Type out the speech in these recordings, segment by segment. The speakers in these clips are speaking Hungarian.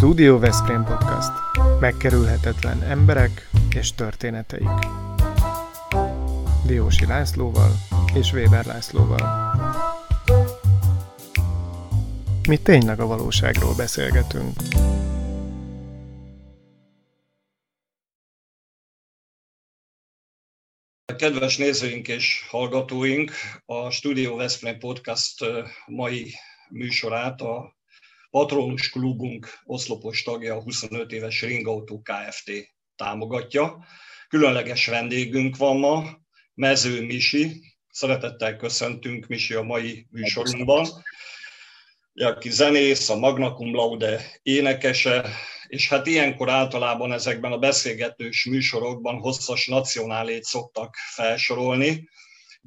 Studio Veszprém Podcast. Megkerülhetetlen emberek és történeteik. Diósi Lászlóval és Weber Lászlóval. Mi tényleg a valóságról beszélgetünk. Kedves nézőink és hallgatóink, a Studio Veszprém Podcast mai műsorát a Patronus Klubunk oszlopos tagja, a 25 éves Ringautó Kft. támogatja. Különleges vendégünk van ma, Mező Misi. Szeretettel köszöntünk Misi a mai műsorunkban. Aki zenész, a Magna Laude énekese, és hát ilyenkor általában ezekben a beszélgetős műsorokban hosszas nacionálét szoktak felsorolni.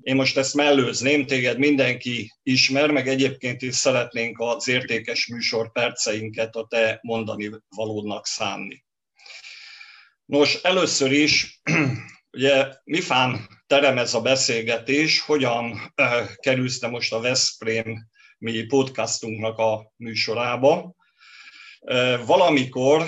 Én most ezt mellőzném, téged mindenki ismer, meg egyébként is szeretnénk az értékes műsor perceinket a te mondani valódnak szánni. Nos, először is, ugye mifán terem ez a beszélgetés, hogyan kerülsz te most a Veszprém mi podcastunknak a műsorába. Valamikor,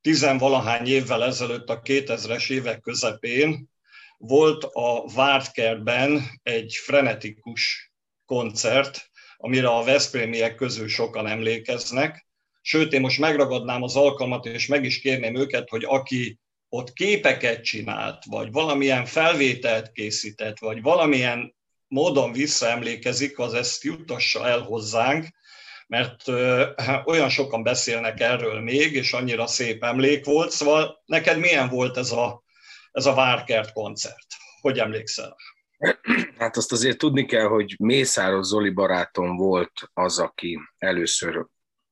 tizenvalahány évvel ezelőtt a 2000-es évek közepén volt a Vártkertben egy frenetikus koncert, amire a Veszprémiek közül sokan emlékeznek. Sőt, én most megragadnám az alkalmat, és meg is kérném őket, hogy aki ott képeket csinált, vagy valamilyen felvételt készített, vagy valamilyen módon visszaemlékezik, az ezt jutassa el hozzánk, mert olyan sokan beszélnek erről még, és annyira szép emlék volt. Szóval neked milyen volt ez a, ez a Várkert koncert? Hogy emlékszel? Hát azt azért tudni kell, hogy Mészáros Zoli barátom volt az, aki először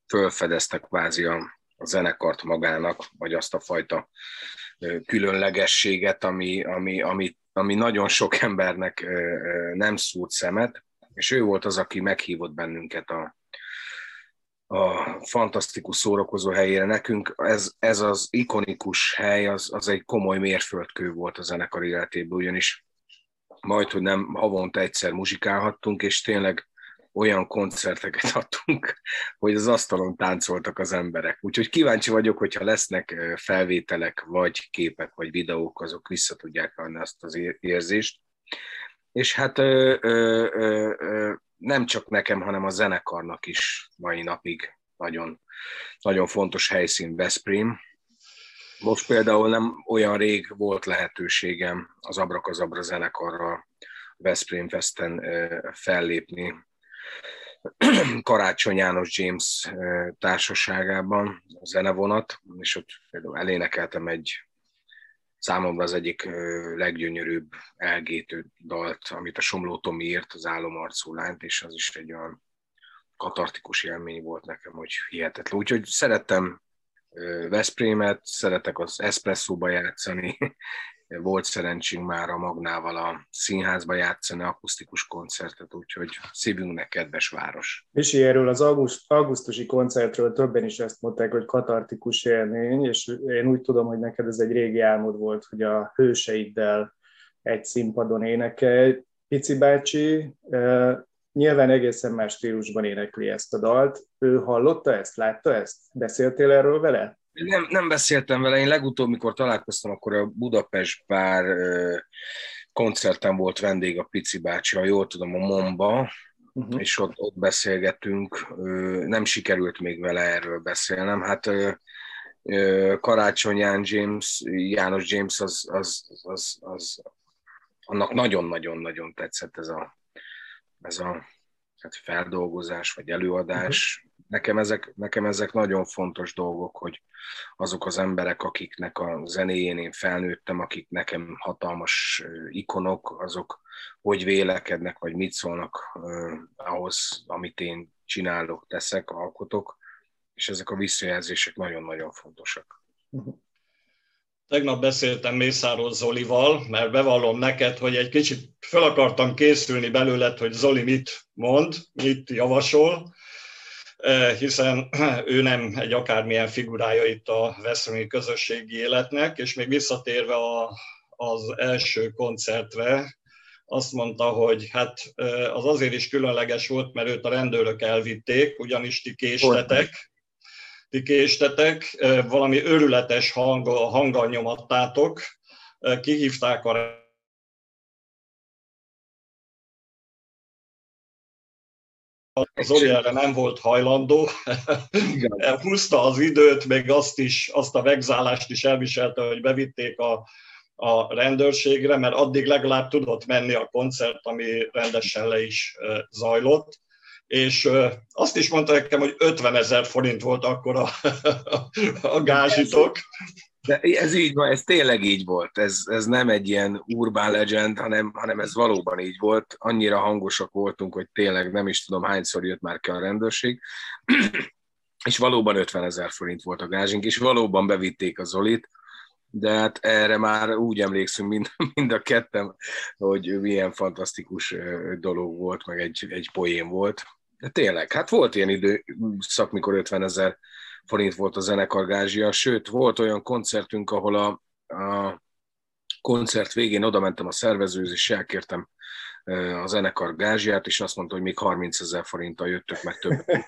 fölfedezte kvázi a, zenekart magának, vagy azt a fajta különlegességet, ami, ami, ami, ami nagyon sok embernek nem szúrt szemet, és ő volt az, aki meghívott bennünket a, a fantasztikus szórakozó helyére. Nekünk ez, ez az ikonikus hely, az, az egy komoly mérföldkő volt a zenekar életében, ugyanis majd, hogy nem havonta egyszer muzsikálhattunk, és tényleg olyan koncerteket adtunk, hogy az asztalon táncoltak az emberek. Úgyhogy kíváncsi vagyok, hogyha lesznek felvételek, vagy képek, vagy videók, azok vissza tudják adni azt az érzést. És hát ö, ö, ö, nem csak nekem, hanem a zenekarnak is mai napig nagyon, nagyon fontos helyszín Veszprém. Most például nem olyan rég volt lehetőségem az Abrakazabra zenekarral Veszprém Festen fellépni Karácsony János James társaságában, a zenevonat, és ott például elénekeltem egy számomra az egyik leggyönyörűbb elgétő dalt, amit a Somló Tomi írt, az Álomarcú lányt, és az is egy olyan katartikus élmény volt nekem, hogy hihetetlen. Úgyhogy szerettem Veszprémet, szeretek az Espresszóba játszani, volt szerencsénk már a Magnával a színházba játszani akusztikus koncertet, úgyhogy szívünknek kedves város. Misi, erről az auguszt, augusztusi koncertről többen is ezt mondták, hogy katartikus élmény, és én úgy tudom, hogy neked ez egy régi álmod volt, hogy a hőseiddel egy színpadon énekelj. Pici bácsi nyilván egészen más stílusban énekli ezt a dalt. Ő hallotta ezt, látta ezt? Beszéltél erről vele? Nem, nem beszéltem vele, én legutóbb, mikor találkoztam, akkor a Budapest bár koncerten volt vendég a Pici bácsi, ha jól tudom, a Momba, uh-huh. és ott, ott beszélgetünk. Nem sikerült még vele erről beszélnem. Hát Karácsony Ján James, János James, az, az, az, az annak nagyon-nagyon-nagyon tetszett ez a, ez a hát feldolgozás vagy előadás. Uh-huh nekem ezek, nekem ezek nagyon fontos dolgok, hogy azok az emberek, akiknek a zenéjén én felnőttem, akik nekem hatalmas ikonok, azok hogy vélekednek, vagy mit szólnak ahhoz, amit én csinálok, teszek, alkotok, és ezek a visszajelzések nagyon-nagyon fontosak. Tegnap beszéltem Mészáros Zolival, mert bevallom neked, hogy egy kicsit fel akartam készülni belőled, hogy Zoli mit mond, mit javasol, hiszen ő nem egy akármilyen figurája itt a Veszprémi közösségi életnek, és még visszatérve a, az első koncertre, azt mondta, hogy hát az azért is különleges volt, mert őt a rendőrök elvitték, ugyanis ti késtetek, ti késtetek, valami örületes hang, hanggal nyomattátok, kihívták a Zoli erre nem volt hajlandó, húzta az időt, meg azt is, azt a vegzálást is elviselte, hogy bevitték a, a rendőrségre, mert addig legalább tudott menni a koncert, ami rendesen le is zajlott. És azt is mondta nekem, hogy 50 ezer forint volt akkor a, a gázsitok. De ez így van, ez tényleg így volt. Ez, ez nem egy ilyen urban legend, hanem, hanem ez valóban így volt. Annyira hangosak voltunk, hogy tényleg nem is tudom hányszor jött már ki a rendőrség. és valóban 50 ezer forint volt a gázsink, és valóban bevitték a Zolit, de hát erre már úgy emlékszünk mind, mind a kettem, hogy milyen fantasztikus dolog volt, meg egy, egy poén volt. De tényleg, hát volt ilyen időszak, mikor 50 ezer forint volt a zenekar gázsia, sőt, volt olyan koncertünk, ahol a, a koncert végén oda mentem a szervezőhöz, és elkértem a zenekar gázsiát, és azt mondta, hogy még 30 ezer forinttal jöttök, meg többet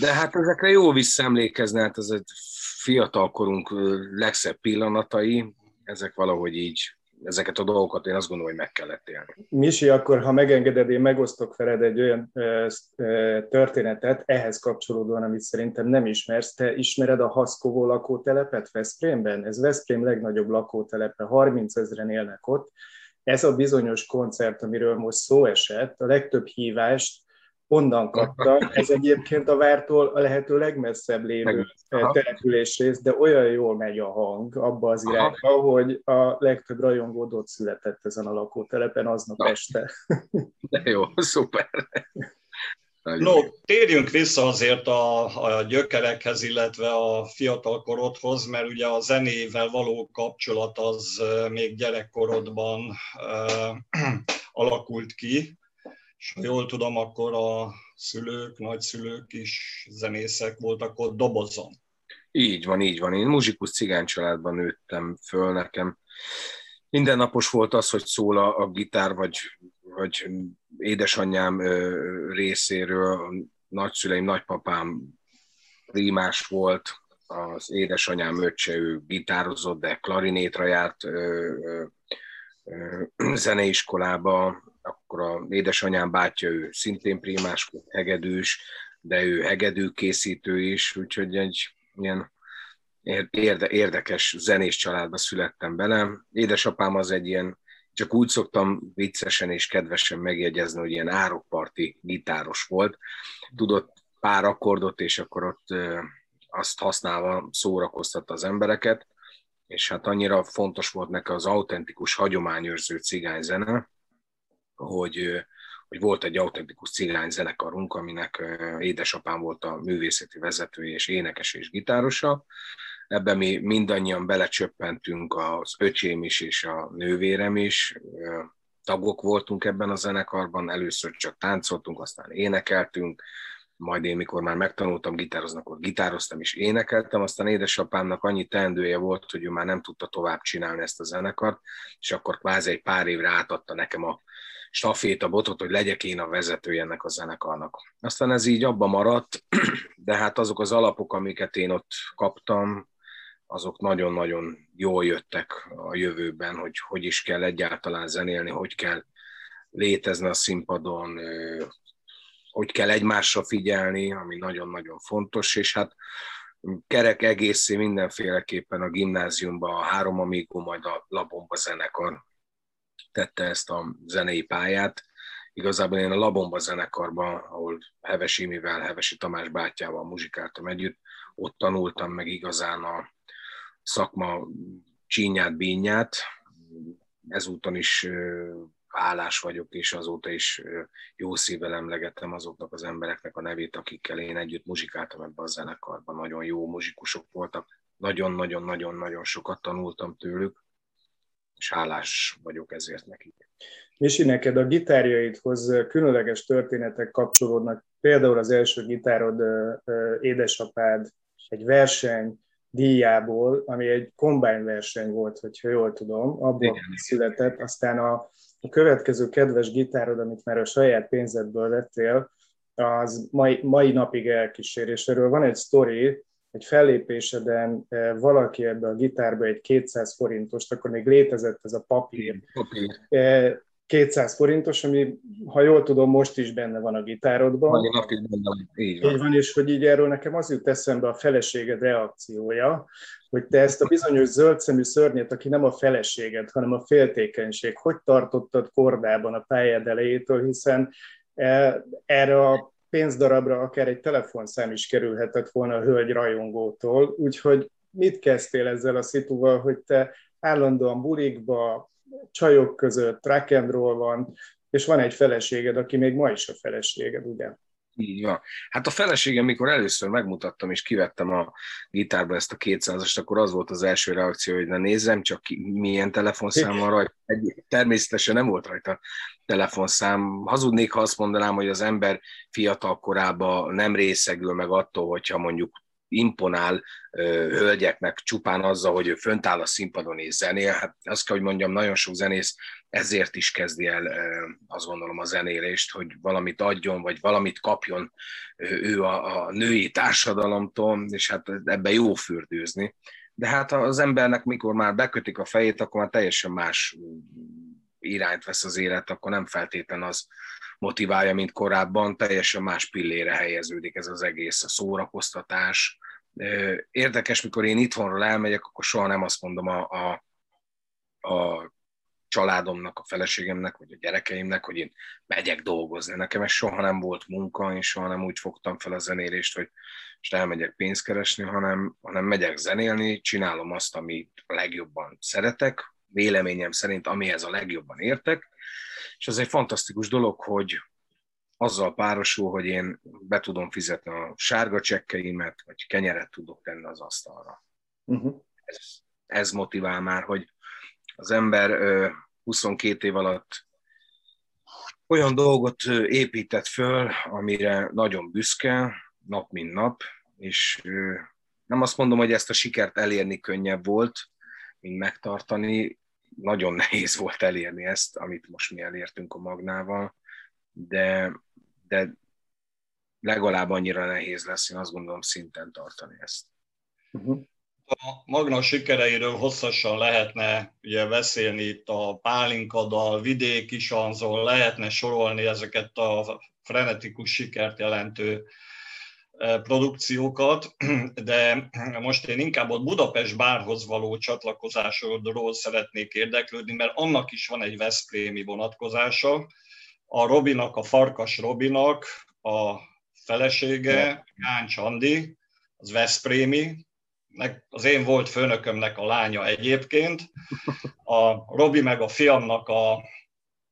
De hát ezekre jó visszaemlékezni, hát ez egy fiatalkorunk legszebb pillanatai, ezek valahogy így ezeket a dolgokat én azt gondolom, hogy meg kellett élni. Misi, akkor ha megengeded, én megosztok veled egy olyan ö, ö, történetet ehhez kapcsolódóan, amit szerintem nem ismersz. Te ismered a Haszkovó lakótelepet Veszprémben? Ez Veszprém legnagyobb lakótelepe, 30 ezeren élnek ott. Ez a bizonyos koncert, amiről most szó esett, a legtöbb hívást onnan kapta. Ez egyébként a vártól a lehető legmesszebb lévő településrész, de olyan jól megy a hang abba az irányba, hogy a legtöbb rajongó ott született ezen a lakótelepen aznap Na. este. De jó, szuper. No, térjünk vissza azért a, a gyökerekhez, illetve a fiatalkorodhoz, mert ugye a zenével való kapcsolat az még gyerekkorodban uh, alakult ki és ha jól tudom, akkor a szülők, nagyszülők is zenészek voltak ott dobozon. Így van, így van. Én muzsikus cigány családban nőttem föl nekem. Mindennapos volt az, hogy szól a, a gitár, vagy, vagy édesanyám ö, részéről, nagyszüleim, nagypapám rímás volt, az édesanyám öccse, ő gitározott, de klarinétra járt ö, ö, ö, zeneiskolába, akkor a édesanyám bátyja, ő szintén primás, hegedűs, de ő hegedűkészítő is, úgyhogy egy ilyen érde, érdekes zenés családba születtem bele. Édesapám az egy ilyen, csak úgy szoktam viccesen és kedvesen megjegyezni, hogy ilyen árokparti gitáros volt. Tudott pár akkordot, és akkor ott azt használva szórakoztatta az embereket, és hát annyira fontos volt neki az autentikus, hagyományőrző cigányzene, hogy, hogy volt egy autentikus cigány zenekarunk, aminek édesapám volt a művészeti vezetője és énekes és gitárosa. Ebben mi mindannyian belecsöppentünk, az öcsém is és a nővérem is, tagok voltunk ebben a zenekarban, először csak táncoltunk, aztán énekeltünk, majd én, mikor már megtanultam gitározni, akkor gitároztam és énekeltem, aztán édesapámnak annyi teendője volt, hogy ő már nem tudta tovább csinálni ezt a zenekart, és akkor kvázi egy pár évre átadta nekem a botot, hogy legyek én a vezetője ennek a zenekarnak. Aztán ez így abba maradt, de hát azok az alapok, amiket én ott kaptam, azok nagyon-nagyon jól jöttek a jövőben, hogy hogy is kell egyáltalán zenélni, hogy kell létezni a színpadon, hogy kell egymásra figyelni, ami nagyon-nagyon fontos, és hát kerek egészé mindenféleképpen a gimnáziumban a három amígó, majd a labomba zenekar tette ezt a zenei pályát. Igazából én a Labomba zenekarban, ahol Hevesi Imivel, Hevesi Tamás bátyával muzsikáltam együtt, ott tanultam meg igazán a szakma csínyát, bínyát. Ezúton is állás vagyok, és azóta is jó szívvel emlegettem azoknak az embereknek a nevét, akikkel én együtt muzsikáltam ebbe a zenekarban. Nagyon jó muzsikusok voltak, nagyon-nagyon-nagyon-nagyon sokat tanultam tőlük, és hálás vagyok ezért nekik. Misi, neked a gitárjaidhoz különleges történetek kapcsolódnak, például az első gitárod édesapád egy verseny díjából, ami egy kombány verseny volt, hogyha jól tudom, abban Igen. született, aztán a, a következő kedves gitárod, amit már a saját pénzedből vettél, az mai, mai napig elkísér, és erről van egy sztori, egy fellépéseden valaki ebbe a gitárba egy 200 forintost, akkor még létezett ez a papír. papír. 200 forintos, ami, ha jól tudom, most is benne van a gitárodban. Mai benne van, így van. Így van, és hogy így erről nekem az jut eszembe a feleséged reakciója, hogy te ezt a bizonyos zöldszemű szörnyet, aki nem a feleséged, hanem a féltékenység, hogy tartottad kordában a pályád elejétől, hiszen e, erre a pénzdarabra akár egy telefonszám is kerülhetett volna a hölgy rajongótól, úgyhogy mit kezdtél ezzel a szituval, hogy te állandóan bulikba, csajok között, track and roll van, és van egy feleséged, aki még ma is a feleséged, ugye? Így van. Hát a feleségem, mikor először megmutattam, és kivettem a gitárba ezt a 200-ast, akkor az volt az első reakció, hogy ne nézzem, csak ki, milyen telefonszám van rajta. Természetesen nem volt rajta telefonszám. Hazudnék, ha azt mondanám, hogy az ember fiatal korában nem részegül meg attól, hogyha mondjuk imponál hölgyeknek csupán azzal, hogy ő fönt áll a színpadon és zenél. Hát azt kell, hogy mondjam, nagyon sok zenész ezért is kezdi el azt gondolom a zenélést, hogy valamit adjon, vagy valamit kapjon ő a, a női társadalomtól, és hát ebbe jó fürdőzni. De hát az embernek, mikor már bekötik a fejét, akkor már teljesen más irányt vesz az élet, akkor nem feltétlen az motiválja, mint korábban, teljesen más pillére helyeződik ez az egész, a szórakoztatás. Érdekes, mikor én itthonról elmegyek, akkor soha nem azt mondom a, a, a családomnak, a feleségemnek, vagy a gyerekeimnek, hogy én megyek dolgozni. Nekem ez soha nem volt munka, és soha nem úgy fogtam fel a zenélést, hogy most elmegyek pénzt keresni, hanem, hanem megyek zenélni, csinálom azt, amit legjobban szeretek, véleményem szerint, amihez a legjobban értek, és ez egy fantasztikus dolog, hogy azzal párosul, hogy én be tudom fizetni a sárga csekkeimet, vagy kenyeret tudok tenni az asztalra. Uh-huh. Ez, ez motivál már, hogy az ember 22 év alatt olyan dolgot épített föl, amire nagyon büszke, nap mint nap, és nem azt mondom, hogy ezt a sikert elérni könnyebb volt, mint megtartani, nagyon nehéz volt elérni ezt, amit most mi elértünk a Magnával, de, de legalább annyira nehéz lesz, én azt gondolom szinten tartani ezt. Uh-huh. A Magna sikereiről hosszasan lehetne ugye beszélni itt a pálinkadal, vidéki sanzol, lehetne sorolni ezeket a frenetikus sikert jelentő e, produkciókat, de most én inkább a Budapest bárhoz való csatlakozásodról szeretnék érdeklődni, mert annak is van egy Veszprémi vonatkozása. A Robinak, a Farkas Robinak a felesége, Gáncs Andi, az Veszprémi, az én volt főnökömnek a lánya egyébként, a Robi meg a fiamnak a,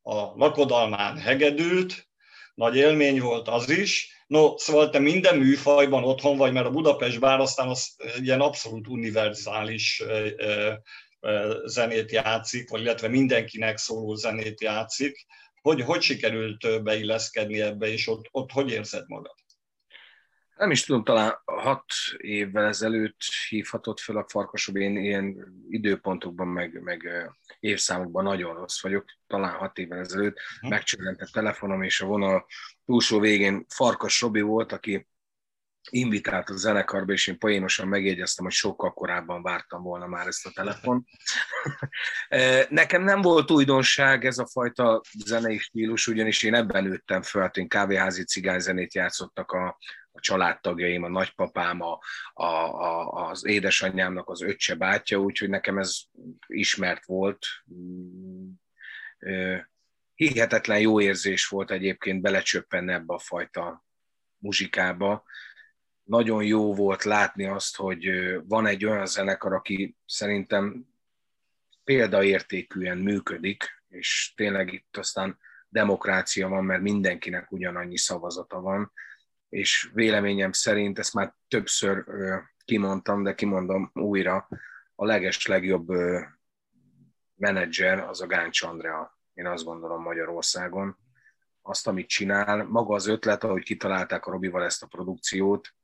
a lakodalmán hegedült, nagy élmény volt az is. No, szóval te minden műfajban otthon vagy, mert a Budapest bár aztán az ilyen abszolút univerzális zenét játszik, vagy illetve mindenkinek szóló zenét játszik. Hogy, hogy sikerült beilleszkedni ebbe, és ott, ott hogy érzed magad? nem is tudom, talán hat évvel ezelőtt hívhatott fel a Farkasob, én ilyen időpontokban, meg, meg évszámokban nagyon rossz vagyok, talán hat évvel ezelőtt megcsörrent a telefonom, és a vonal túlsó végén Farkas Robi volt, aki invitált a zenekarba, és én poénosan megjegyeztem, hogy sokkal korábban vártam volna már ezt a telefon. Nekem nem volt újdonság ez a fajta zenei stílus, ugyanis én ebben nőttem föl, hát én kávéházi cigányzenét játszottak a, a családtagjaim, a nagypapám, a, a, a, az édesanyámnak az öccse bátyja, úgyhogy nekem ez ismert volt. Hihetetlen jó érzés volt egyébként belecsöppenni ebbe a fajta muzsikába. Nagyon jó volt látni azt, hogy van egy olyan zenekar, aki szerintem példaértékűen működik, és tényleg itt aztán demokrácia van, mert mindenkinek ugyanannyi szavazata van, és véleményem szerint, ezt már többször kimondtam, de kimondom újra, a leges legjobb menedzser az a Gáncs Andrea, én azt gondolom Magyarországon. Azt, amit csinál, maga az ötlet, ahogy kitalálták a Robival ezt a produkciót,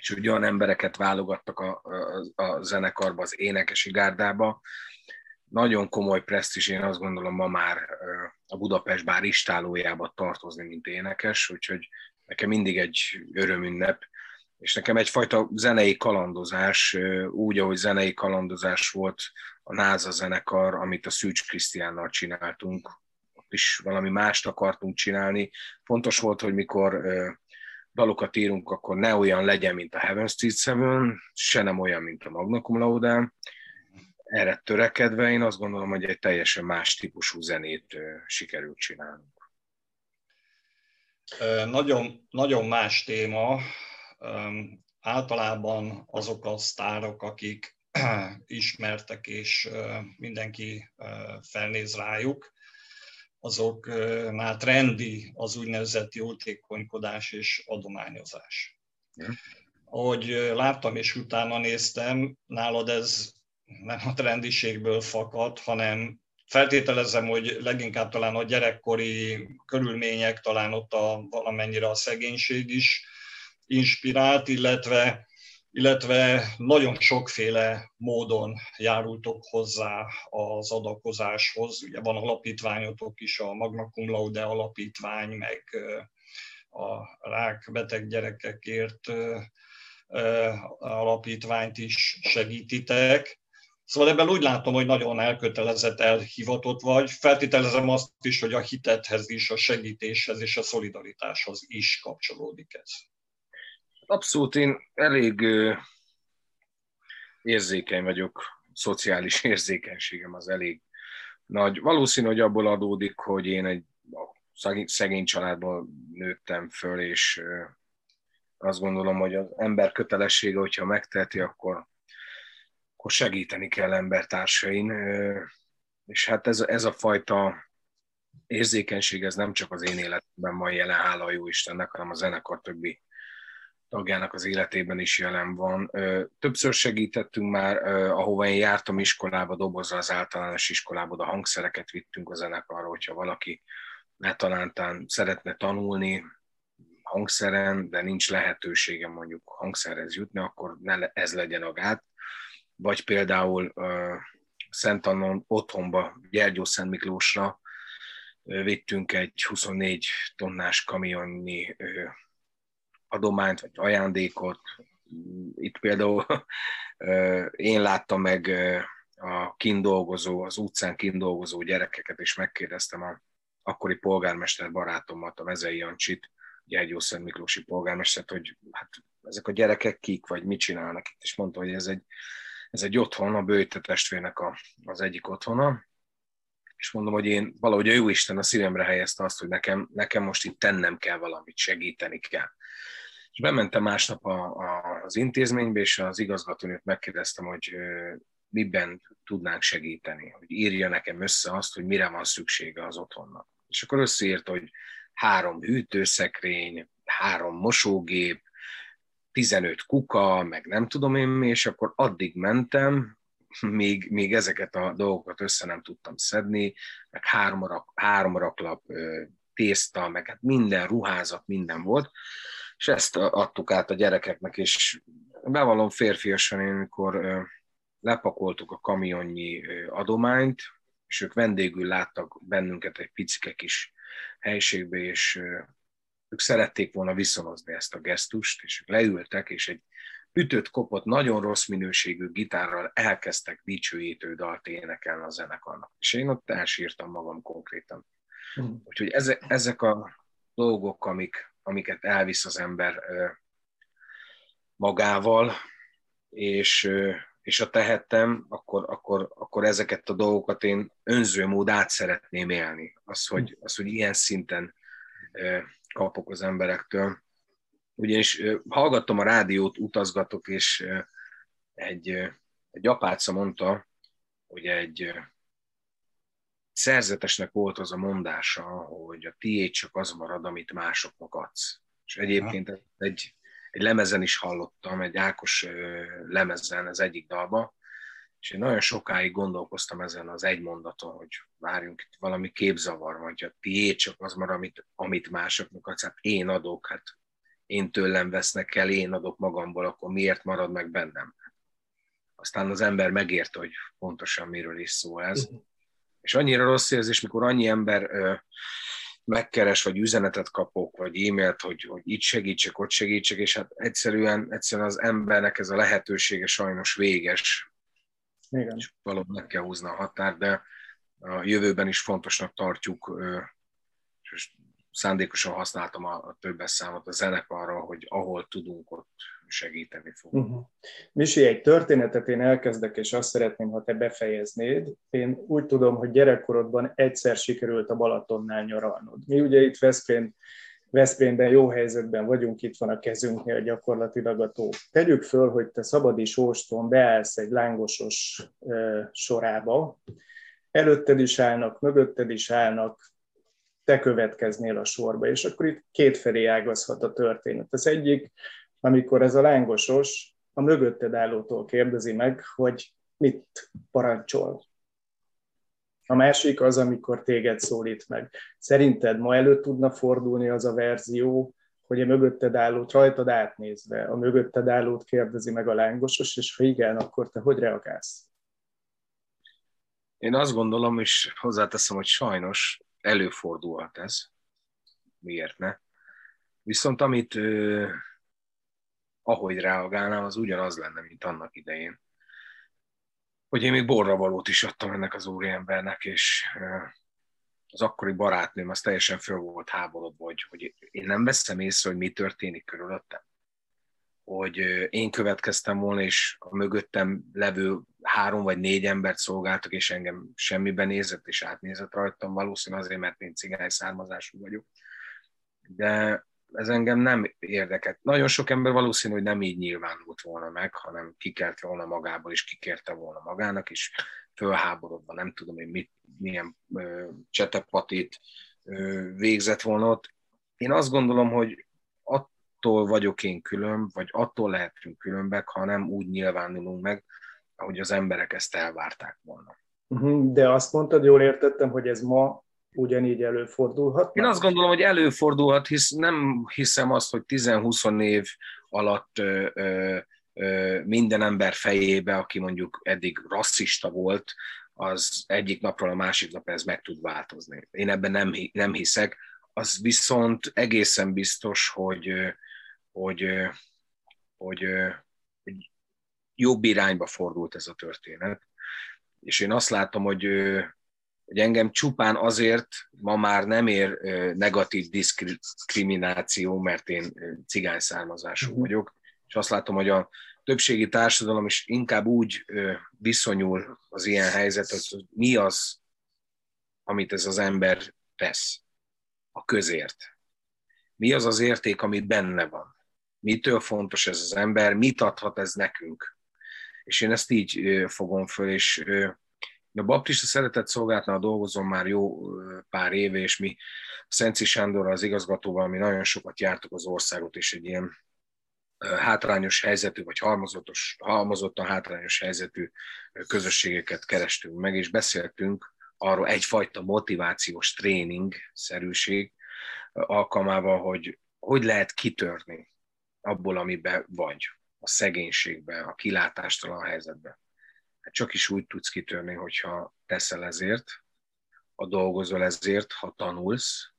és hogy olyan embereket válogattak a, a, a zenekarba, az énekesi gárdába, nagyon komoly presztis, én azt gondolom ma már a Budapest bár istálójába tartozni, mint énekes, úgyhogy nekem mindig egy örömünnep, és nekem egyfajta zenei kalandozás, úgy, ahogy zenei kalandozás volt a Náza zenekar, amit a Szűcs Krisztiánnal csináltunk, ott is valami mást akartunk csinálni. Fontos volt, hogy mikor dalokat írunk, akkor ne olyan legyen, mint a Heaven Street Seven, se nem olyan, mint a Magna Cum Laude. Erre törekedve én azt gondolom, hogy egy teljesen más típusú zenét sikerült csinálnunk. Nagyon, nagyon más téma. Általában azok a sztárok, akik ismertek és mindenki felnéz rájuk, azoknál trendi az úgynevezett jótékonykodás és adományozás. Ahogy láttam és utána néztem, nálad ez nem a trendiségből fakad, hanem feltételezem, hogy leginkább talán a gyerekkori körülmények, talán ott a, valamennyire a szegénység is inspirált, illetve illetve nagyon sokféle módon járultok hozzá az adakozáshoz. Ugye van alapítványotok is, a Magna Cum Laude alapítvány, meg a rákbeteg gyerekekért alapítványt is segítitek. Szóval ebben úgy látom, hogy nagyon elkötelezett, elhivatott vagy. Feltételezem azt is, hogy a hitethez is, a segítéshez és a szolidaritáshoz is kapcsolódik ez. Abszolút én elég érzékeny vagyok, szociális érzékenységem az elég nagy. Valószínű, hogy abból adódik, hogy én egy szegény családban nőttem föl, és azt gondolom, hogy az ember kötelessége, hogyha megteheti, akkor, akkor segíteni kell embertársain. És hát ez, ez a fajta érzékenység, ez nem csak az én életemben van jelen, hála a jó Istennek, hanem a zenekar többi tagjának az életében is jelen van. Többször segítettünk már, ahova én jártam iskolába, dobozza az általános iskolába, a hangszereket vittünk a zenekarra, hogyha valaki netalántán szeretne tanulni hangszeren, de nincs lehetősége mondjuk hangszerhez jutni, akkor ne ez legyen a gát. Vagy például Szent Annon otthonba, Gyergyó Szent Miklósra vittünk egy 24 tonnás kamionnyi adományt vagy ajándékot. Itt például én láttam meg a kindolgozó, az utcán kindolgozó gyerekeket, és megkérdeztem a akkori polgármester barátomat, a Vezei Jancsit, Gyergyószent Miklósi polgármestert, hogy hát ezek a gyerekek kik, vagy mit csinálnak itt, és mondta, hogy ez egy, ez egy otthon, a bőjte testvérnek a, az egyik otthona, és mondom, hogy én valahogy a Jóisten a szívemre helyezte azt, hogy nekem, nekem most itt tennem kell valamit, segíteni kell. Bementem másnap a, a, az intézménybe, és az igazgatónőt megkérdeztem, hogy miben tudnánk segíteni, hogy írja nekem össze azt, hogy mire van szüksége az otthonnak. És akkor összeírt, hogy három hűtőszekrény, három mosógép, 15 kuka, meg nem tudom én mi, és akkor addig mentem, még, még ezeket a dolgokat össze nem tudtam szedni, meg három, rak, három raklap tészta, meg hát minden ruházat, minden volt, és ezt adtuk át a gyerekeknek, és bevallom férfiasan, én amikor lepakoltuk a kamionnyi adományt, és ők vendégül láttak bennünket egy picike kis helységbe, és ők szerették volna viszonozni ezt a gesztust, és ők leültek, és egy ütött kopott, nagyon rossz minőségű gitárral elkezdtek dicsőítő dalt énekelni a zenekarnak. És én ott elsírtam magam konkrétan. Mm. Úgyhogy ezek, ezek a dolgok, amik amiket elvisz az ember magával, és, és ha tehettem, akkor, akkor, akkor ezeket a dolgokat én önző mód át szeretném élni. Az, hogy, az, hogy ilyen szinten kapok az emberektől. Ugyanis hallgattam a rádiót, utazgatok, és egy, egy apáca mondta, hogy egy szerzetesnek volt az a mondása, hogy a tiéd csak az marad, amit másoknak adsz. És egyébként egy, egy lemezen is hallottam, egy Ákos lemezen, az egyik dalba, és én nagyon sokáig gondolkoztam ezen az egy mondaton, hogy várjunk, itt valami képzavar van, hogy a tiéd csak az marad, amit, amit másoknak adsz, hát én adok, hát én tőlem vesznek el, én adok magamból, akkor miért marad meg bennem? Aztán az ember megérte, hogy pontosan miről is szó ez. Uh-huh és annyira rossz érzés, mikor annyi ember megkeres, vagy üzenetet kapok, vagy e-mailt, hogy, hogy itt segítsek, ott segítsek, és hát egyszerűen, egyszerűen az embernek ez a lehetősége sajnos véges. Igen. És valóban meg kell húzni a határt, de a jövőben is fontosnak tartjuk, és szándékosan használtam a, a többes számot a zenekarra, hogy ahol tudunk, ott segíteni fog. Uh-huh. Misi, egy történetet én elkezdek, és azt szeretném, ha te befejeznéd. Én úgy tudom, hogy gyerekkorodban egyszer sikerült a Balatonnál nyaralnod. Mi ugye itt Veszprém, Veszprémben jó helyzetben vagyunk, itt van a kezünknél gyakorlatilag a tó. Tegyük föl, hogy te szabadi sóston beállsz egy lángosos uh, sorába, előtted is állnak, mögötted is állnak, te következnél a sorba, és akkor itt kétfelé ágazhat a történet. Az egyik, amikor ez a lángosos a mögötted állótól kérdezi meg, hogy mit parancsol. A másik az, amikor téged szólít meg. Szerinted ma előtt tudna fordulni az a verzió, hogy a mögötted állót rajtad átnézve, a mögötted állót kérdezi meg a lángosos, és ha igen, akkor te hogy reagálsz? Én azt gondolom, és hozzáteszem, hogy sajnos előfordulhat ez. Miért ne? Viszont amit ahogy reagálnám, az ugyanaz lenne, mint annak idején. Hogy én még borravalót is adtam ennek az úriembernek, és az akkori barátnőm az teljesen föl volt háborodva, hogy, hogy én nem veszem észre, hogy mi történik körülöttem. Hogy én következtem volna, és a mögöttem levő három vagy négy embert szolgáltak, és engem semmiben nézett, és átnézett rajtam, valószínűleg azért, mert én cigány származású vagyok. De ez engem nem érdekelt. Nagyon sok ember valószínű, hogy nem így nyilvánult volna meg, hanem kikert volna magából, és kikérte volna magának, és fölháborodva, nem tudom én mit, milyen ö, csetepatit ö, végzett volna ott. Én azt gondolom, hogy attól vagyok én külön, vagy attól lehetünk különbek, ha nem úgy nyilvánulunk meg, ahogy az emberek ezt elvárták volna. Mhm, de azt mondtad, jól értettem, hogy ez ma ugyanígy előfordulhat? Én azt gondolom, hogy előfordulhat, hisz nem hiszem azt, hogy 10-20 év alatt ö, ö, ö, minden ember fejébe, aki mondjuk eddig rasszista volt, az egyik napról a másik nap ez meg tud változni. Én ebben nem, nem hiszek. Az viszont egészen biztos, hogy, hogy, hogy, hogy jobb irányba fordult ez a történet. És én azt látom, hogy hogy engem csupán azért ma már nem ér negatív diszkrimináció, mert én cigány származású uh-huh. vagyok, és azt látom, hogy a többségi társadalom is inkább úgy viszonyul az ilyen helyzethez, hogy mi az, amit ez az ember tesz a közért. Mi az az érték, amit benne van. Mitől fontos ez az ember, mit adhat ez nekünk. És én ezt így fogom föl, és a baptista szeretett szolgálatnál dolgozom már jó pár éve, és mi Szenci Sándor az igazgatóval mi nagyon sokat jártuk az országot, és egy ilyen hátrányos helyzetű, vagy halmozatos, halmozottan hátrányos helyzetű közösségeket kerestünk meg, és beszéltünk arról egyfajta motivációs tréning-szerűség alkalmával, hogy hogy lehet kitörni abból, amiben vagy, a szegénységbe, a kilátástalan helyzetbe csak is úgy tudsz kitörni, hogyha teszel ezért, ha dolgozol ezért, ha tanulsz,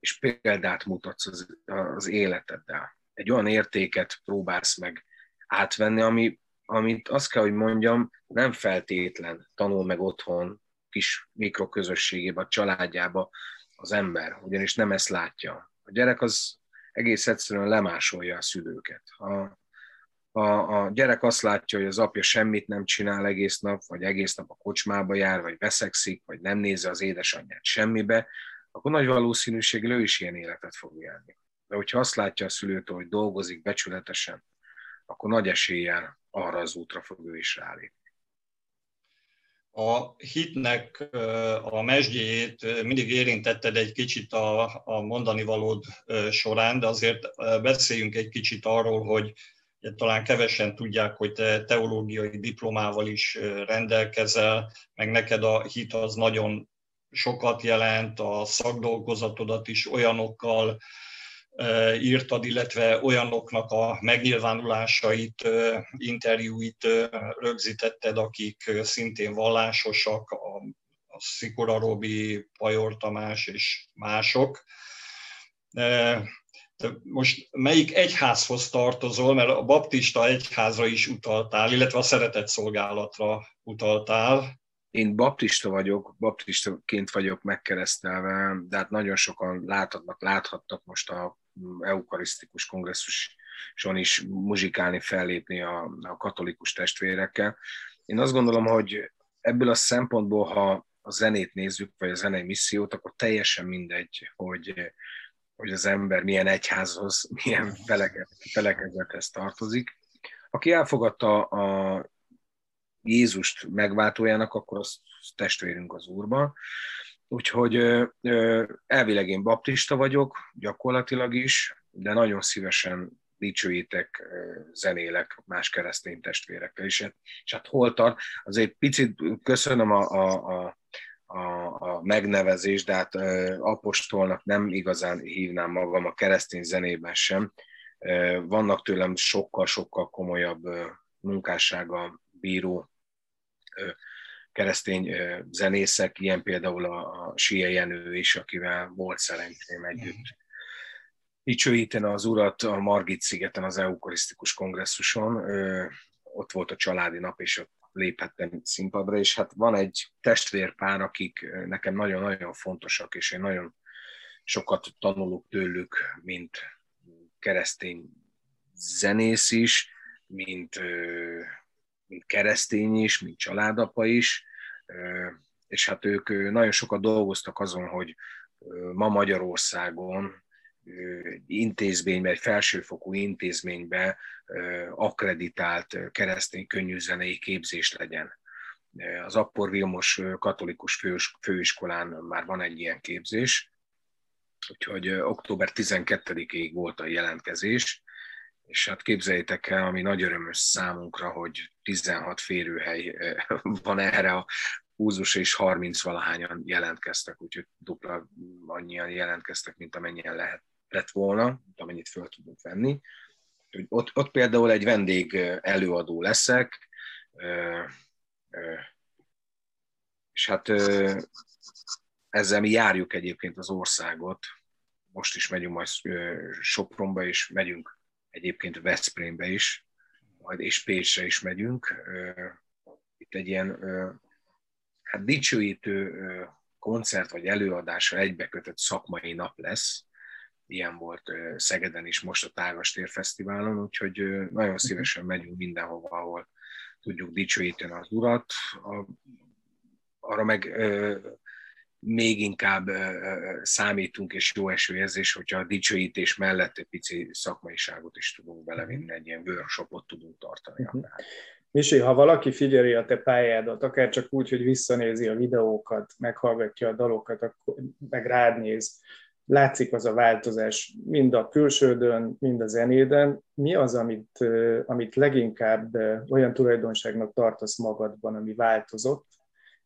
és példát mutatsz az, az életeddel. Egy olyan értéket próbálsz meg átvenni, ami, amit azt kell, hogy mondjam, nem feltétlen tanul meg otthon, kis mikroközösségében, a családjába az ember, ugyanis nem ezt látja. A gyerek az egész egyszerűen lemásolja a szülőket. Ha a, a gyerek azt látja, hogy az apja semmit nem csinál egész nap, vagy egész nap a kocsmába jár, vagy veszekszik, vagy nem nézze az édesanyját semmibe, akkor nagy valószínűséggel ő is ilyen életet fog élni. De hogyha azt látja a szülőtől, hogy dolgozik becsületesen, akkor nagy eséllyel arra az útra fog ő is rálépni. A hitnek a mesdjéjét mindig érintetted egy kicsit a, a mondani valód során, de azért beszéljünk egy kicsit arról, hogy talán kevesen tudják, hogy te teológiai diplomával is rendelkezel, meg neked a hit az nagyon sokat jelent, a szakdolgozatodat is olyanokkal írtad, illetve olyanoknak a megnyilvánulásait, interjúit rögzítetted, akik szintén vallásosak, a, Szikora Robi, Pajor Tamás és mások. Most melyik egyházhoz tartozol, mert a baptista egyházra is utaltál, illetve a szeretett szolgálatra utaltál. Én baptista vagyok, baptistaként vagyok megkeresztelve, de hát nagyon sokan láthatnak, láthattak most a eukarisztikus kongresszuson is muzsikálni, fellépni a, a katolikus testvérekkel. Én azt gondolom, hogy ebből a szempontból, ha a zenét nézzük, vagy a zenei missziót, akkor teljesen mindegy, hogy, hogy az ember milyen egyházhoz, milyen felekezethez tartozik. Aki elfogadta a Jézust megváltójának, akkor az testvérünk az Úrban. Úgyhogy elvileg én baptista vagyok, gyakorlatilag is, de nagyon szívesen dicsőítek, zenélek más keresztény testvérekkel is. És hát hol tart? Azért picit köszönöm a, a, a a, a megnevezés, de hát apostolnak nem igazán hívnám magam a keresztény zenében sem. Vannak tőlem sokkal-sokkal komolyabb munkássága bíró keresztény zenészek, ilyen például a, a Sia Jenő is, akivel volt szerencsém együtt dicsőíteni az urat a Margit szigeten az eukarisztikus kongresszuson. Ott volt a családi nap, és ott léphettem színpadra, és hát van egy testvérpár, akik nekem nagyon-nagyon fontosak, és én nagyon sokat tanulok tőlük, mint keresztény zenész is, mint, mint keresztény is, mint családapa is, és hát ők nagyon sokat dolgoztak azon, hogy ma Magyarországon intézménybe, egy felsőfokú intézménybe akreditált keresztény könnyűzenei képzés legyen. Az Appor Vilmos katolikus főiskolán már van egy ilyen képzés, úgyhogy október 12-ig volt a jelentkezés, és hát képzeljétek el, ami nagy örömös számunkra, hogy 16 férőhely van erre a húzus és 30 valahányan jelentkeztek, úgyhogy dupla annyian jelentkeztek, mint amennyien lehet lett volna, amennyit föl tudunk venni. Ott, ott például egy vendég előadó leszek, és hát ezzel mi járjuk egyébként az országot. Most is megyünk majd Sopronba, és megyünk egyébként Veszprémbe is, majd és Pécsre is megyünk. Itt egy ilyen hát dicsőítő koncert vagy előadása egybekötött szakmai nap lesz, ilyen volt Szegeden is most a Tágas Tér Fesztiválon, úgyhogy nagyon mhm. szívesen megyünk mindenhova, ahol tudjuk dicsőíteni az urat. Arra meg még inkább számítunk, és jó esőérzés, hogyha a dicsőítés mellett egy pici szakmaiságot is tudunk belevinni, egy ilyen workshopot tudunk tartani. Uh-huh. Misi, ha valaki figyeli a te pályádat, akár csak úgy, hogy visszanézi a videókat, meghallgatja a dalokat, akkor meg rád néz, látszik az a változás mind a külsődön, mind a zenéden. Mi az, amit, amit leginkább olyan tulajdonságnak tartasz magadban, ami változott,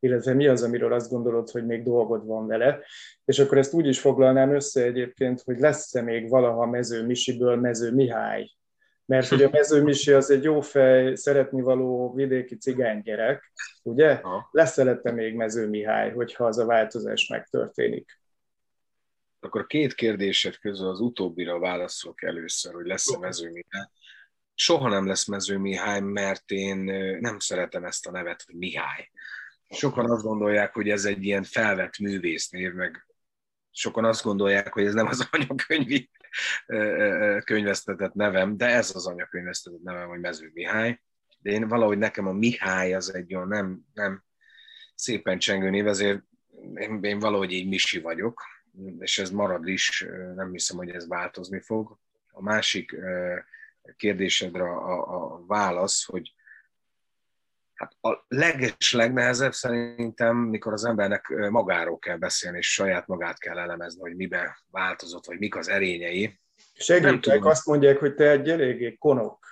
illetve mi az, amiről azt gondolod, hogy még dolgod van vele. És akkor ezt úgy is foglalnám össze egyébként, hogy lesz-e még valaha Mező Misiből Mező Mihály. Mert hogy a Mező Misi az egy jó fej, szeretni való vidéki cigánygyerek, ugye? Lesz-e még Mező Mihály, hogyha az a változás megtörténik? Akkor két kérdésed közül az utóbbira válaszolok először, hogy lesz-e Mező Mihály. Soha nem lesz Mező Mihály, mert én nem szeretem ezt a nevet, hogy Mihály. Sokan azt gondolják, hogy ez egy ilyen felvett művésznév, meg sokan azt gondolják, hogy ez nem az anyakönyvi könyvesztetett nevem, de ez az anyakönyvesztetett nevem, hogy Mező Mihály. De én valahogy nekem a Mihály az egy olyan nem, nem szépen csengő név, ezért én, én valahogy így Misi vagyok, és ez marad is, nem hiszem, hogy ez változni fog. A másik kérdésedre a, a válasz, hogy hát a leges, legnehezebb szerintem, mikor az embernek magáról kell beszélni, és saját magát kell elemezni, hogy miben változott, vagy mik az erényei. Segítek, azt mondják, hogy te egy eléggé konok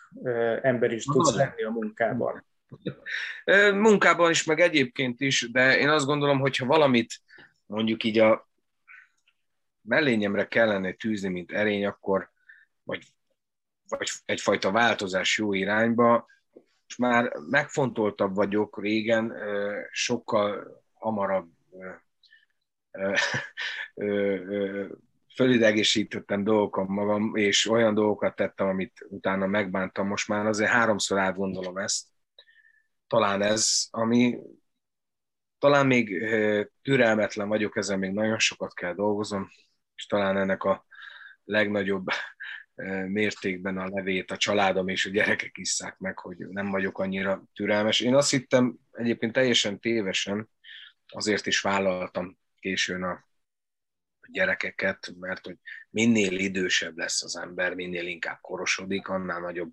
ember is tudsz lenni a munkában. Munkában is, meg egyébként is, de én azt gondolom, hogy ha valamit mondjuk így a mellényemre kellene tűzni, mint erény, akkor vagy, vagy egyfajta változás jó irányba, és már megfontoltabb vagyok régen, sokkal hamarabb fölidegesítettem dolgokon magam, és olyan dolgokat tettem, amit utána megbántam. Most már azért háromszor átgondolom ezt. Talán ez, ami talán még türelmetlen vagyok, ezen még nagyon sokat kell dolgozom, és talán ennek a legnagyobb mértékben a levét a családom és a gyerekek isszák meg, hogy nem vagyok annyira türelmes. Én azt hittem egyébként teljesen tévesen, azért is vállaltam későn a gyerekeket, mert hogy minél idősebb lesz az ember, minél inkább korosodik, annál nagyobb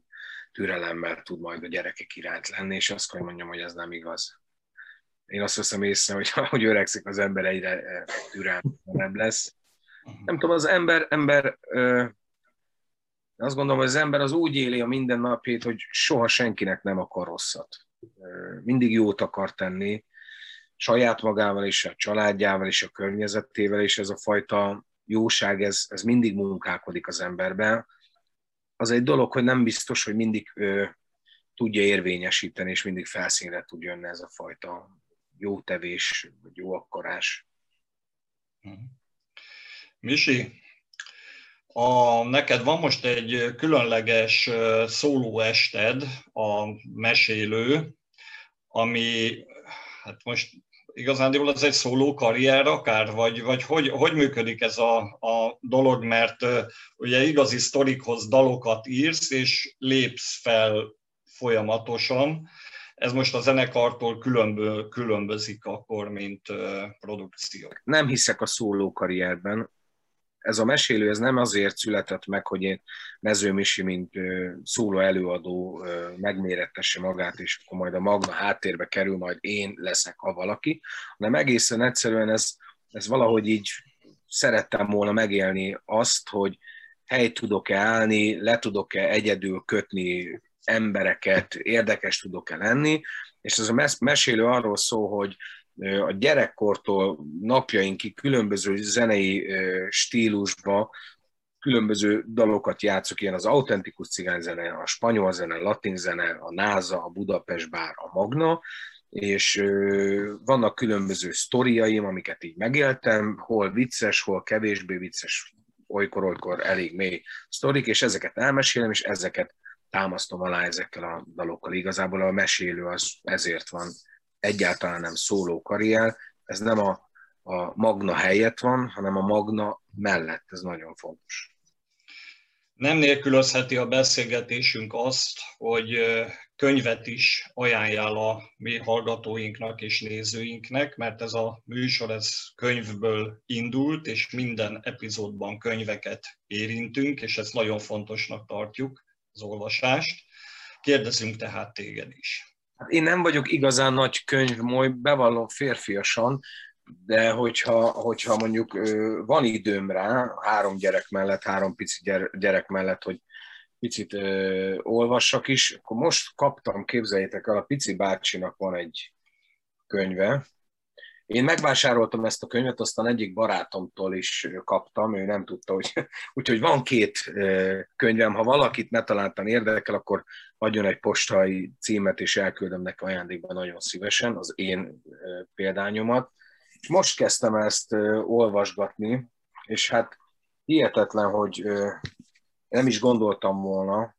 türelemmel tud majd a gyerekek iránt lenni, és azt kell mondjam, hogy ez nem igaz. Én azt veszem észre, hogy ahogy öregszik az ember, egyre türelmetlenebb lesz. Nem tudom, az ember, ember azt gondolom, hogy az ember az úgy éli a mindennapjét, hogy soha senkinek nem akar rosszat. Mindig jót akar tenni, saját magával és a családjával és a környezetével, és ez a fajta jóság, ez, ez mindig munkálkodik az emberben. Az egy dolog, hogy nem biztos, hogy mindig ö, tudja érvényesíteni, és mindig felszínre tud jönni ez a fajta jó tevés, vagy jó akarás. Mhm. Misi, a, neked van most egy különleges szólóested, a mesélő, ami hát most igazándiból ez egy szóló karrier akár, vagy, vagy hogy, hogy működik ez a, a dolog, mert ugye igazi sztorikhoz dalokat írsz, és lépsz fel folyamatosan. Ez most a zenekartól különbö, különbözik akkor, mint uh, produkció. Nem hiszek a szóló karrierben ez a mesélő ez nem azért született meg, hogy én Mezőmisi, mint szóló előadó megmérettesse magát, és akkor majd a magna háttérbe kerül, majd én leszek a valaki, hanem egészen egyszerűen ez, ez valahogy így szerettem volna megélni azt, hogy helyt tudok-e állni, le tudok-e egyedül kötni embereket, érdekes tudok-e lenni, és ez a mesélő arról szól, hogy a gyerekkortól napjainkig különböző zenei stílusba különböző dalokat játszok, ilyen az autentikus cigányzene, a spanyol zene, a latin zene, a náza, a Budapest bár, a Magna, és vannak különböző sztoriaim, amiket így megéltem, hol vicces, hol kevésbé vicces, olykor-olykor elég mély sztorik, és ezeket elmesélem, és ezeket támasztom alá ezekkel a dalokkal. Igazából a mesélő az ezért van egyáltalán nem szóló karrier, ez nem a, a magna helyett van, hanem a magna mellett, ez nagyon fontos. Nem nélkülözheti a beszélgetésünk azt, hogy könyvet is ajánljál a mi hallgatóinknak és nézőinknek, mert ez a műsor ez könyvből indult, és minden epizódban könyveket érintünk, és ezt nagyon fontosnak tartjuk, az olvasást. Kérdezünk tehát téged is. Hát én nem vagyok igazán nagy könyvmoly, bevallom férfiasan, de hogyha, hogyha mondjuk van időm rá, három gyerek mellett, három pici gyerek mellett, hogy picit ö, olvassak is, akkor most kaptam, képzeljétek el, a pici bácsinak van egy könyve, én megvásároltam ezt a könyvet, aztán egyik barátomtól is kaptam, ő nem tudta, hogy... Úgyhogy van két könyvem, ha valakit ne találtan érdekel, akkor adjon egy postai címet, és elküldöm neki ajándékban nagyon szívesen az én példányomat. Most kezdtem ezt olvasgatni, és hát hihetetlen, hogy nem is gondoltam volna,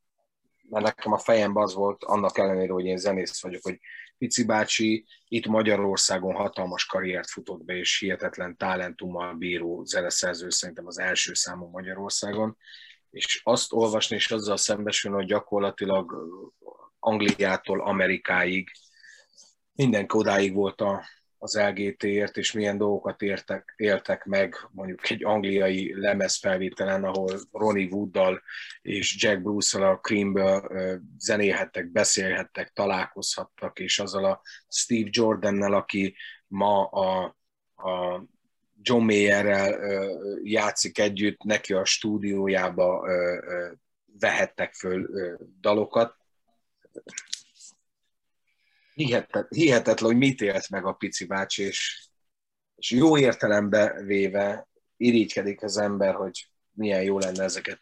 mert nekem a fejemben az volt, annak ellenére, hogy én zenész vagyok, hogy Pici bácsi itt Magyarországon hatalmas karriert futott be, és hihetetlen talentummal bíró zeneszerző, szerintem az első számú Magyarországon, és azt olvasni és azzal szembesülni, hogy gyakorlatilag Angliától Amerikáig mindenki odáig volt a, az LGT-ért, és milyen dolgokat értek, éltek meg mondjuk egy angliai lemezfelvételen, ahol Ronnie Wooddal és Jack bruce a Creamből zenélhettek, beszélhettek, találkozhattak, és azzal a Steve Jordannel, aki ma a, a John Mayerrel játszik együtt, neki a stúdiójába vehettek föl dalokat hihetetlen, hihetetlen, hogy mit élt meg a pici bácsi, és, és jó értelembe véve irigykedik az ember, hogy milyen jó lenne ezeket,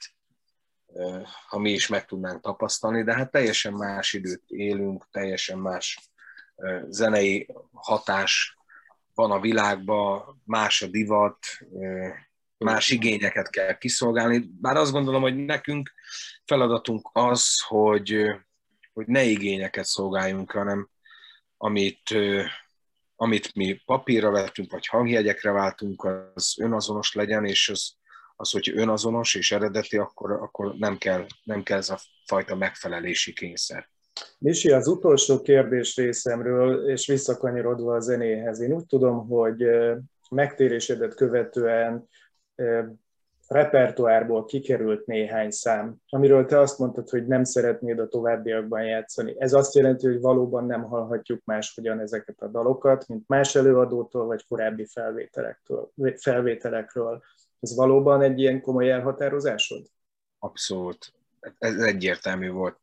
ha mi is meg tudnánk tapasztalni, de hát teljesen más időt élünk, teljesen más zenei hatás van a világban, más a divat, más igényeket kell kiszolgálni. Bár azt gondolom, hogy nekünk feladatunk az, hogy, hogy ne igényeket szolgáljunk, hanem amit, amit mi papírra vettünk, vagy hangjegyekre váltunk, az önazonos legyen, és az, az hogy önazonos és eredeti, akkor, akkor nem, kell, nem kell ez a fajta megfelelési kényszer. Misi, az utolsó kérdés részemről, és visszakanyarodva a zenéhez, én úgy tudom, hogy megtérésedet követően repertoárból kikerült néhány szám, amiről te azt mondtad, hogy nem szeretnéd a továbbiakban játszani. Ez azt jelenti, hogy valóban nem hallhatjuk máshogyan ezeket a dalokat, mint más előadótól, vagy korábbi felvételektől, felvételekről. Ez valóban egy ilyen komoly elhatározásod? Abszolút. Ez egyértelmű volt.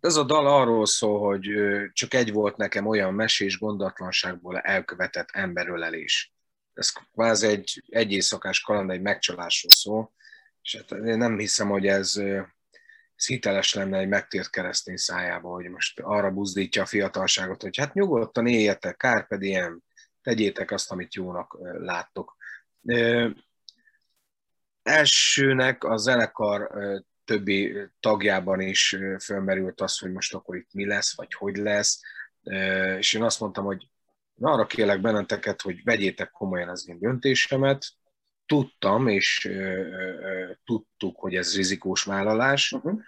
Ez a dal arról szól, hogy csak egy volt nekem olyan mesés gondatlanságból elkövetett emberölelés ez kvázi egy, egy éjszakás kaland, egy megcsalásról szól, és hát én nem hiszem, hogy ez, ez hiteles lenne egy megtért keresztény szájába, hogy most arra buzdítja a fiatalságot, hogy hát nyugodtan éljetek, carpe diem, tegyétek azt, amit jónak láttok. Elsőnek a zenekar többi tagjában is fölmerült az, hogy most akkor itt mi lesz, vagy hogy lesz, és én azt mondtam, hogy arra kérlek benneteket, hogy vegyétek komolyan az én döntésemet. Tudtam, és ö, ö, tudtuk, hogy ez rizikós vállalás, uh-huh.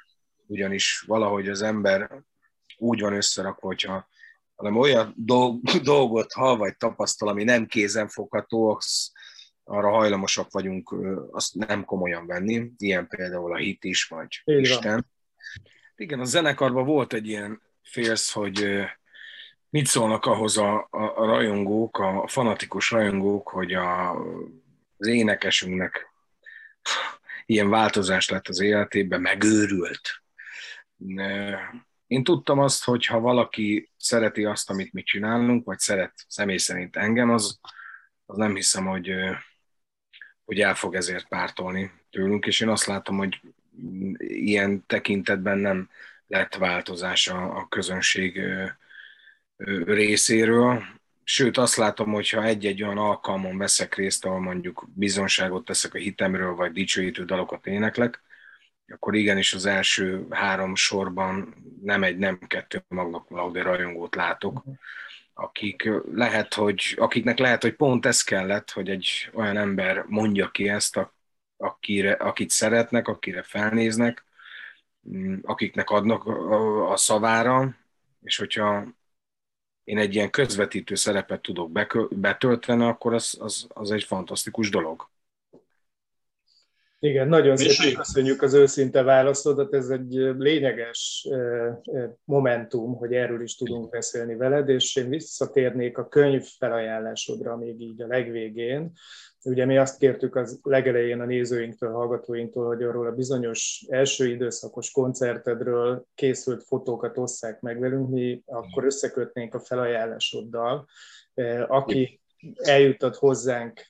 ugyanis valahogy az ember úgy van összerakva, hogyha hanem olyan dolgot hall vagy tapasztal, ami nem kézenfogható, az arra hajlamosak vagyunk azt nem komolyan venni, ilyen például a hit is, vagy Isten. Igen, a zenekarban volt egy ilyen félsz, hogy Mit szólnak ahhoz a, a, rajongók, a fanatikus rajongók, hogy a, az énekesünknek ilyen változás lett az életében, megőrült. Én tudtam azt, hogy ha valaki szereti azt, amit mi csinálunk, vagy szeret személy szerint engem, az, az nem hiszem, hogy, hogy el fog ezért pártolni tőlünk, és én azt látom, hogy ilyen tekintetben nem lett változás a, a közönség részéről, sőt azt látom, hogy ha egy-egy olyan alkalmon veszek részt, ahol mondjuk bizonságot teszek a hitemről, vagy dicsőítő dalokat éneklek, akkor igenis az első három sorban nem egy, nem kettő magnak Laude rajongót látok, akik lehet, hogy, akiknek lehet, hogy pont ez kellett, hogy egy olyan ember mondja ki ezt, akire, akit szeretnek, akire felnéznek, akiknek adnak a szavára, és hogyha én egy ilyen közvetítő szerepet tudok betölteni, akkor az, az, az egy fantasztikus dolog. Igen, nagyon szépen köszönjük az őszinte válaszodat, ez egy lényeges momentum, hogy erről is tudunk beszélni veled, és én visszatérnék a könyv felajánlásodra még így a legvégén, Ugye mi azt kértük az legelején a nézőinktől, hallgatóinktól, hogy arról a bizonyos első időszakos koncertedről készült fotókat osszák meg velünk, mi akkor összekötnénk a felajánlásoddal. E, aki eljutott hozzánk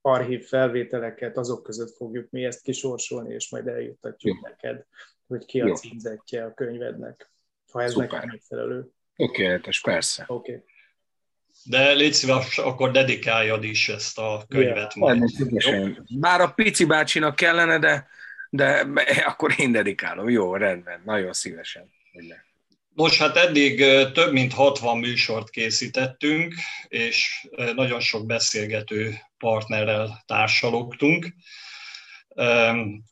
archív felvételeket, azok között fogjuk mi ezt kisorsolni, és majd eljuttatjuk Jó. neked, hogy ki a címzetje a könyvednek, ha ez Szuper. neked megfelelő. Tökéletes, persze. Oké. Okay. De légy szíves, akkor dedikáljad is ezt a könyvet. Yeah, majd. Bár a pici bácsinak kellene, de, de akkor én dedikálom. Jó, rendben, nagyon szívesen. Most hát eddig több mint 60 műsort készítettünk, és nagyon sok beszélgető partnerrel társalogtunk.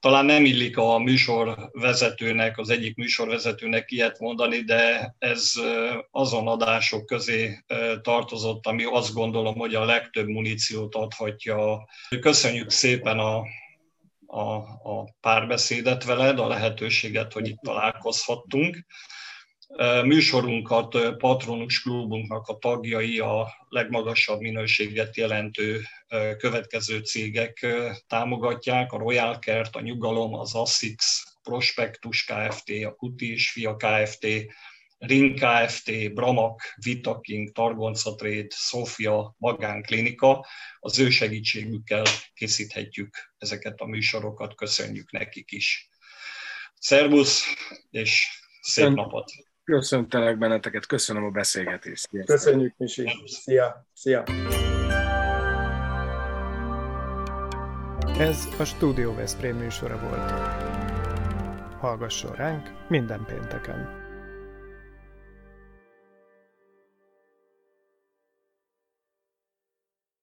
Talán nem illik a műsorvezetőnek, az egyik műsorvezetőnek ilyet mondani, de ez azon adások közé tartozott, ami azt gondolom, hogy a legtöbb muníciót adhatja. Köszönjük szépen a, a, a párbeszédet veled, a lehetőséget, hogy itt találkozhattunk. Műsorunkat Patronus Klubunknak a tagjai a legmagasabb minőséget jelentő következő cégek támogatják, a Royal Kert, a Nyugalom, az Assix, Prospektus Kft., a Kuti és Fia Kft., Ring Kft., Bramak, Vitaking, Targonca Trade, Sofia, Magánklinika. Az ő segítségükkel készíthetjük ezeket a műsorokat, köszönjük nekik is. Szervusz, és szép napot! Köszöntelek benneteket, köszönöm a beszélgetést. Sziasztok. Köszönjük, Misi. Szia. Szia. Ez a Studio Veszprém műsora volt. Hallgasson ránk minden pénteken!